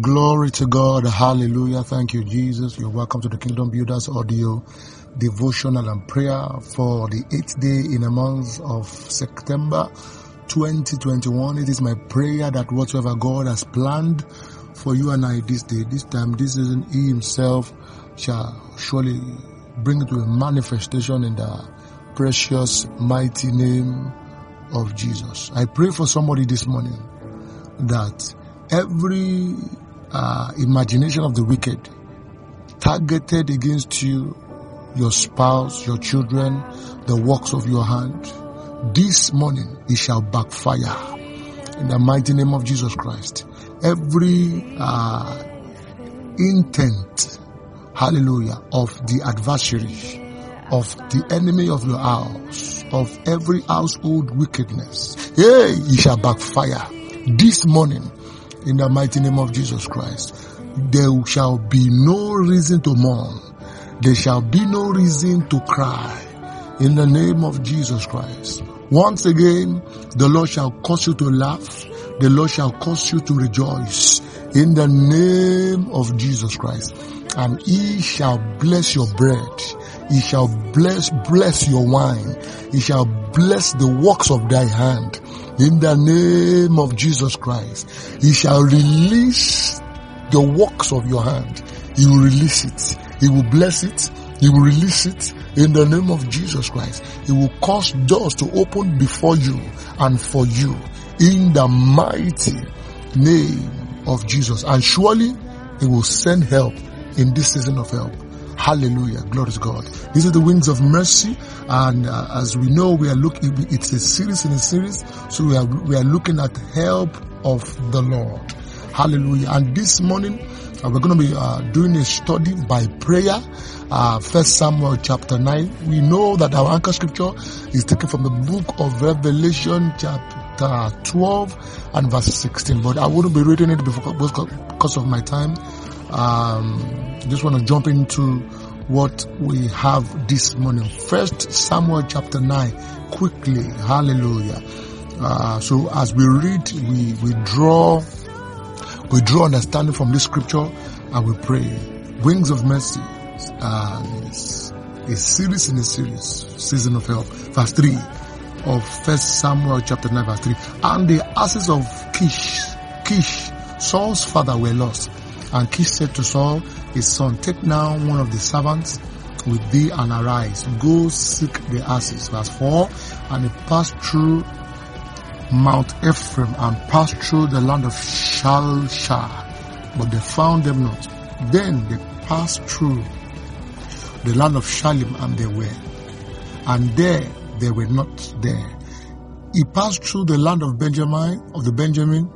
Glory to God. Hallelujah. Thank you, Jesus. You're welcome to the Kingdom Builders audio devotional and prayer for the eighth day in the month of September 2021. It is my prayer that whatsoever God has planned for you and I this day, this time, this season, He Himself shall surely bring to a manifestation in the precious, mighty name of Jesus. I pray for somebody this morning that every uh, imagination of the wicked targeted against you, your spouse, your children, the works of your hand, this morning it shall backfire in the mighty name of Jesus Christ. Every uh, intent, hallelujah, of the adversary, of the enemy of your house, of every household wickedness, hey, it shall backfire this morning in the mighty name of Jesus Christ. There shall be no reason to mourn. There shall be no reason to cry in the name of Jesus Christ. Once again, the Lord shall cause you to laugh. The Lord shall cause you to rejoice in the name of Jesus Christ. And he shall bless your bread. He shall bless, bless your wine. He shall bless the works of thy hand in the name of Jesus Christ. He shall release the works of your hand. He will release it. He will bless it. He will release it in the name of Jesus Christ. He will cause doors to open before you and for you in the mighty name of Jesus. And surely he will send help in this season of help. Hallelujah. Glory to God. These are the wings of mercy. And uh, as we know, we are looking, it's a series in a series. So we are, we are looking at help of the Lord. Hallelujah. And this morning, uh, we're going to be uh, doing a study by prayer. Uh, First Samuel chapter 9. We know that our anchor scripture is taken from the book of Revelation chapter 12 and verse 16. But I wouldn't be reading it before, because of my time. Um, just want to jump into what we have this morning. First Samuel chapter 9, quickly. Hallelujah. Uh, so as we read, we, we draw, we draw understanding from this scripture and we pray. Wings of mercy, uh, a series in a series, season of help. Verse 3 of First Samuel chapter 9 verse 3. And the asses of Kish, Kish, Saul's father were lost. And Kish said to Saul, his son, take now one of the servants with thee and arise. Go seek the asses. Verse 4. And he passed through Mount Ephraim and passed through the land of Shalisha, but they found them not. Then they passed through the land of Shalim and they were. And there they were not there. He passed through the land of Benjamin, of the Benjamin,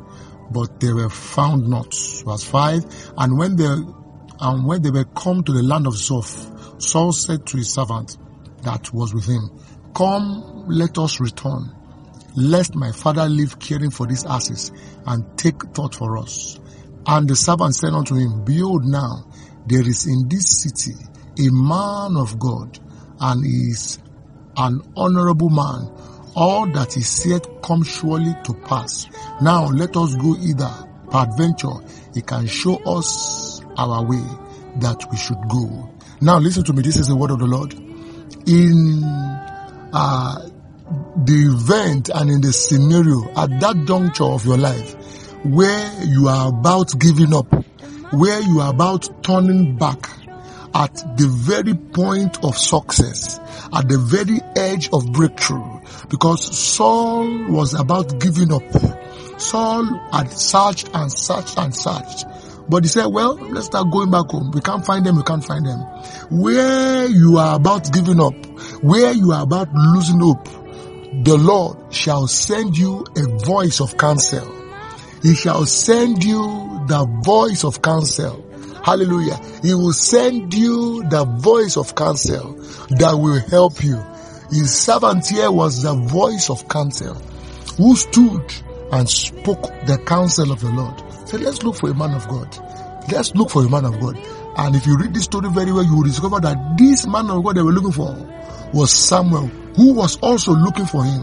but they were found not. Verse 5. And when they and when they were come to the land of Zoph, Saul said to his servant that was with him, Come, let us return, lest my father live caring for these asses, and take thought for us. And the servant said unto him, Behold now, there is in this city a man of God, and is an honorable man. All that is said come surely to pass. Now let us go either. Peradventure, he can show us our way that we should go. Now listen to me. This is the word of the Lord. In uh, the event and in the scenario at that juncture of your life where you are about giving up, where you are about turning back at the very point of success, at the very edge of breakthrough, because Saul was about giving up. Saul had searched and searched and searched. But he said, well, let's start going back home. We can't find them. We can't find them. Where you are about giving up, where you are about losing hope, the Lord shall send you a voice of counsel. He shall send you the voice of counsel. Hallelujah. He will send you the voice of counsel that will help you. His servant here was the voice of counsel who stood and spoke the counsel of the Lord. Say, let's look for a man of God. Let's look for a man of God. And if you read this story very well, you will discover that this man of God they were looking for was Samuel, who was also looking for him.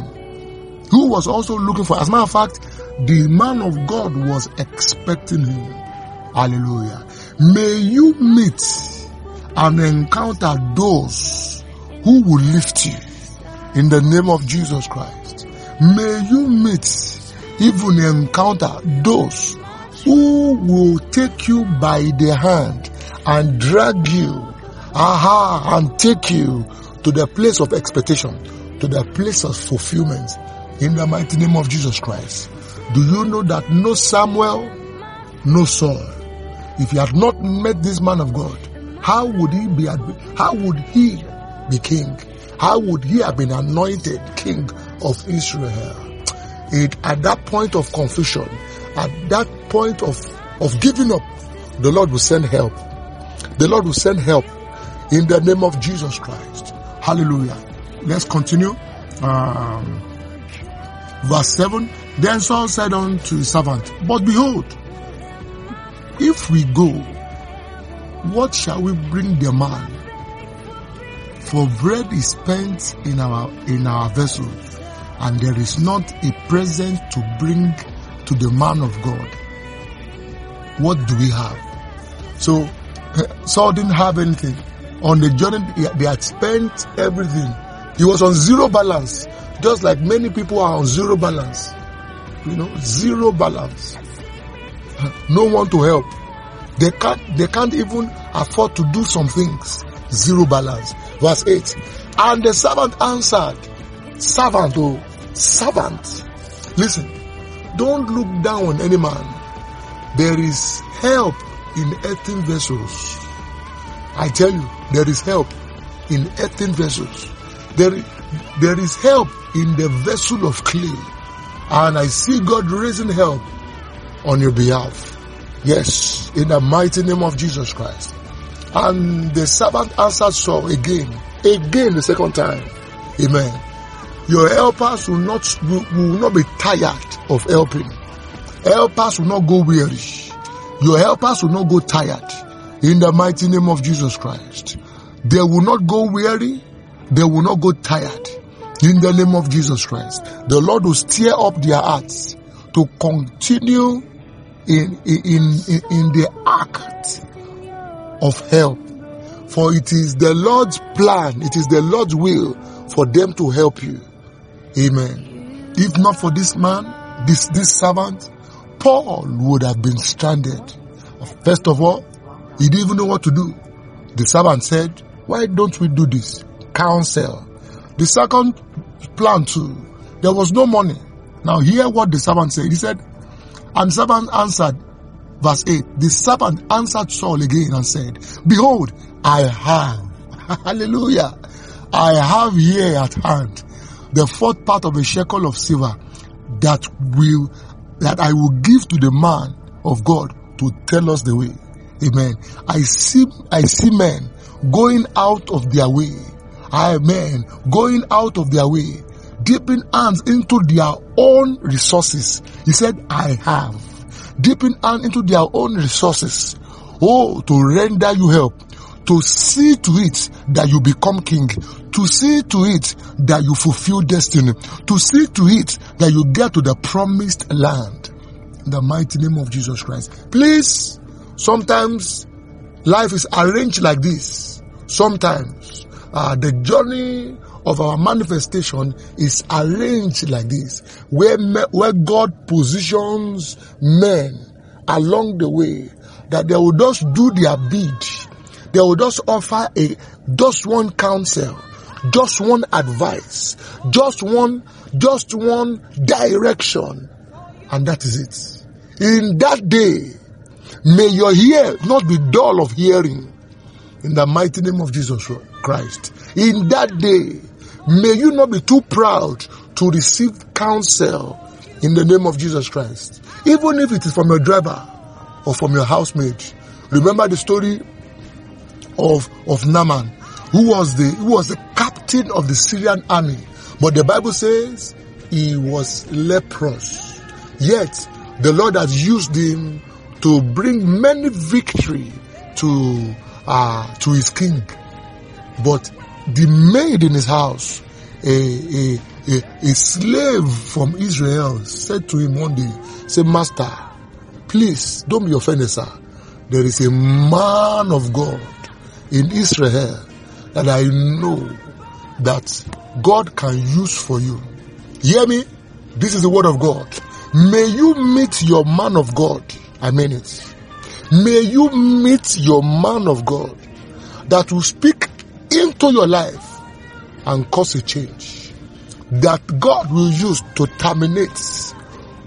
Who was also looking for, as a matter of fact, the man of God was expecting him. Hallelujah. May you meet and encounter those who will lift you in the name of Jesus Christ. May you meet, even encounter those who will take you by the hand and drag you, aha, and take you to the place of expectation, to the place of fulfillment in the mighty name of Jesus Christ. Do you know that no Samuel, no Saul, if he had not met this man of God, how would he be, how would he be king? How would he have been anointed king of Israel? It, at that point of confusion, at that point of, of giving up, the Lord will send help. The Lord will send help in the name of Jesus Christ. Hallelujah. Let's continue. Um, verse 7 Then Saul said unto his servant, But behold, if we go, what shall we bring the man? For bread is spent in our in our vessel, and there is not a present to bring to the man of God. What do we have? So eh, Saul didn't have anything. On the journey, they had spent everything. He was on zero balance, just like many people are on zero balance. You know, zero balance. No one to help. They can't, they can't even afford to do some things. Zero balance. Verse 8. And the servant answered, Servant, oh, servant. Listen, don't look down on any man. There is help in earthen vessels. I tell you, there is help in earthen vessels. There, there is help in the vessel of clay. And I see God raising help on your behalf. Yes, in the mighty name of Jesus Christ. And the servant answered Saul again, again the second time. Amen. Your helpers will not, will, will not be tired of helping. Helpers will not go weary. Your helpers will not go tired. In the mighty name of Jesus Christ. They will not go weary. They will not go tired. In the name of Jesus Christ. The Lord will stir up their hearts to continue in, in, in, in the act of help. For it is the Lord's plan, it is the Lord's will for them to help you. Amen. If not for this man, this, this servant, Paul would have been stranded. First of all, he didn't even know what to do. The servant said, why don't we do this? Counsel. The second plan too, there was no money. Now hear what the servant said. He said, and the servant answered, verse 8, the servant answered Saul again and said, behold, I have, hallelujah, I have here at hand the fourth part of a shekel of silver that will, that I will give to the man of God to tell us the way. Amen. I see, I see men going out of their way. Amen. Going out of their way, dipping hands into their own resources. He said, I have. Dipping hands into their own resources. Oh, to render you help. To see to it that you become king. To see to it that you fulfill destiny. To see to it that you get to the promised land. In the mighty name of Jesus Christ. Please, sometimes life is arranged like this. Sometimes uh, the journey of our manifestation is arranged like this, where where God positions men along the way that they will just do their bid. They will just offer a just one counsel, just one advice, just one just one direction, and that is it. In that day, may your ear not be dull of hearing. In the mighty name of Jesus Christ. In that day, may you not be too proud to receive counsel in the name of Jesus Christ. Even if it is from your driver or from your housemaid. Remember the story of, of Naaman, who was the, who was the captain of the Syrian army. But the Bible says he was leprous. Yet the Lord has used him to bring many victory to uh, to his king. But the maid in his house, a, a, a, a slave from Israel, said to him one day, say, Master, please don't be offended, sir. there is a man of God in Israel that I know that God can use for you. Hear me? This is the word of God. May you meet your man of God. I mean it. May you meet your man of God that will speak into your life and cause a change. That God will use to terminate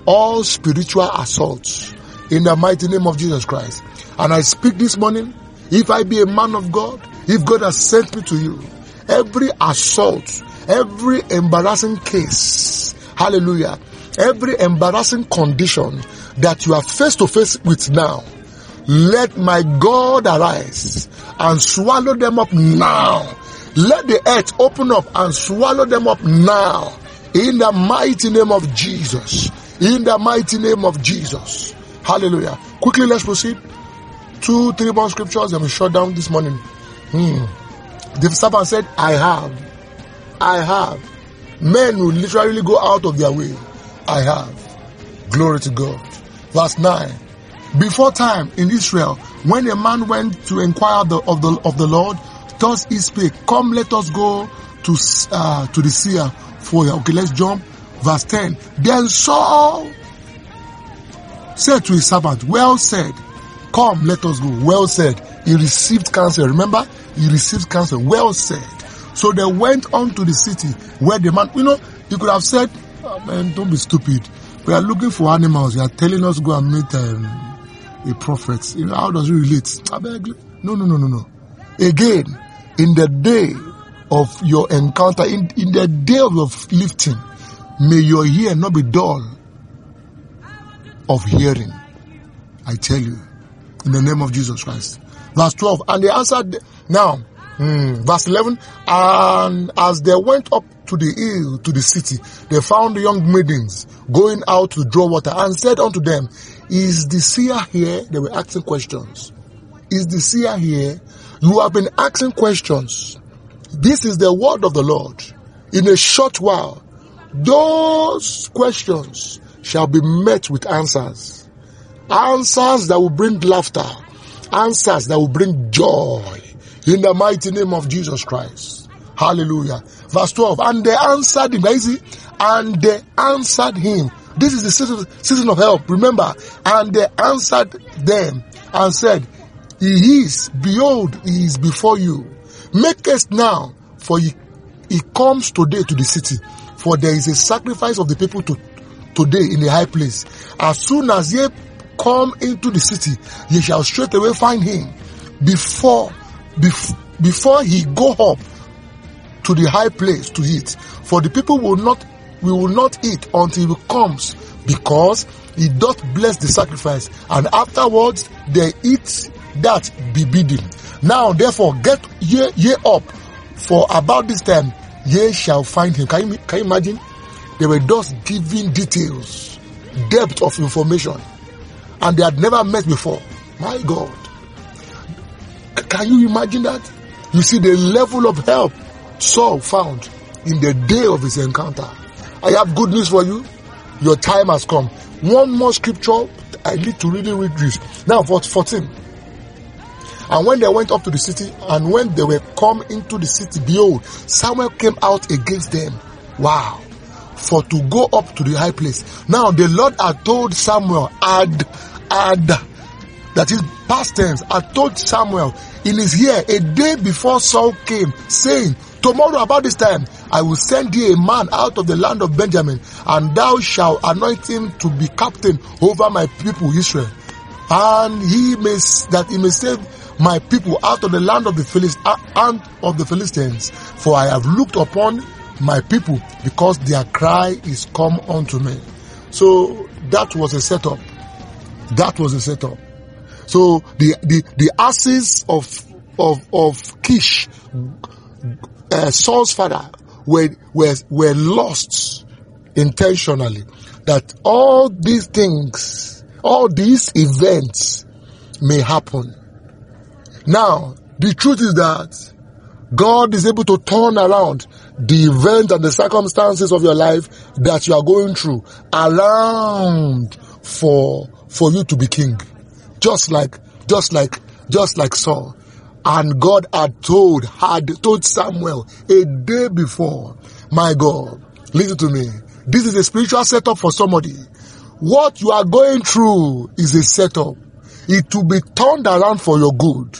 all spiritual assaults in the mighty name of Jesus Christ. And I speak this morning, if I be a man of God, if God has sent me to you, every assault, every embarrassing case, hallelujah, every embarrassing condition that you are face to face with now, let my God arise and swallow them up now. Let the earth open up and swallow them up now. In the mighty name of Jesus. In the mighty name of Jesus. Hallelujah. Quickly, let's proceed. Two, three more scriptures and we shut down this morning. Hmm. The servant said, I have. I have. Men will literally go out of their way. I have. Glory to God. Verse 9. Before time in Israel, when a man went to inquire the, of the of the Lord, thus he spake, Come, let us go to uh, to the seer for you. Okay, let's jump. Verse 10. Then Saul said to his servant, Well said, come, let us go. Well said. He received counsel. Remember, he received counsel. Well said. So they went on to the city where the man, you know, he could have said, oh, man, don't be stupid. We are looking for animals. You are telling us go and meet um, a prophet. You know, how does it relate? No, no, no, no, no. Again, in the day of your encounter, in, in the day of your lifting, may your ear not be dull of hearing. I tell you, in the name of Jesus Christ. Verse 12, and they answered, now, hmm, verse 11, and as they went up to the hill, to the city, they found young maidens going out to draw water and said unto them, is the seer here? They were asking questions. Is the seer here? You have been asking questions. This is the word of the Lord. In a short while, those questions shall be met with answers. Answers that will bring laughter. Answers that will bring joy. In the mighty name of Jesus Christ. Hallelujah. Verse 12. And they answered him. Easy. And they answered him this is the season, season of help. Remember, and they answered them and said, He is, behold, He is before you. Make haste now, for he, he comes today to the city. For there is a sacrifice of the people to, today in the high place. As soon as ye come into the city, ye shall straightway find him before, before, before he go up to the high place to eat. For the people will not we will not eat until he comes because he doth bless the sacrifice and afterwards they eat that be bidden. Now therefore get ye, ye up for about this time ye shall find him. Can you, can you imagine? They were just giving details, depth of information and they had never met before. My God. Can you imagine that? You see the level of help Saul found in the day of his encounter. I have good news for you. Your time has come. One more scripture. I need to really read this. Now, verse 14. And when they went up to the city, and when they were come into the city, behold, Samuel came out against them. Wow. For to go up to the high place. Now the Lord had told Samuel, had, had, that is past tense, had told Samuel in his ear a day before Saul came, saying, Tomorrow about this time, I will send thee a man out of the land of Benjamin, and thou shalt anoint him to be captain over my people Israel. And he may, that he may save my people out of the land of the and of the Philistines. For I have looked upon my people because their cry is come unto me. So that was a setup. That was a setup. So the the the asses of of of Kish, uh, Saul's father, were, were, were lost intentionally. That all these things, all these events may happen. Now, the truth is that God is able to turn around the event and the circumstances of your life that you are going through around for, for you to be king. Just like just like just like Saul. And God had told, had told Samuel a day before, my God, listen to me. This is a spiritual setup for somebody. What you are going through is a setup. It will be turned around for your good.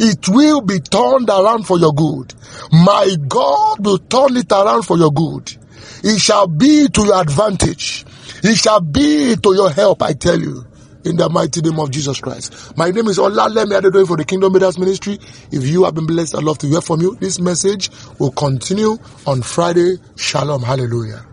It will be turned around for your good. My God will turn it around for your good. It shall be to your advantage. It shall be to your help, I tell you in the mighty name of Jesus Christ. My name is Olalemi Adedoyin for the Kingdom Builders Ministry. If you have been blessed, I'd love to hear from you. This message will continue on Friday. Shalom. Hallelujah.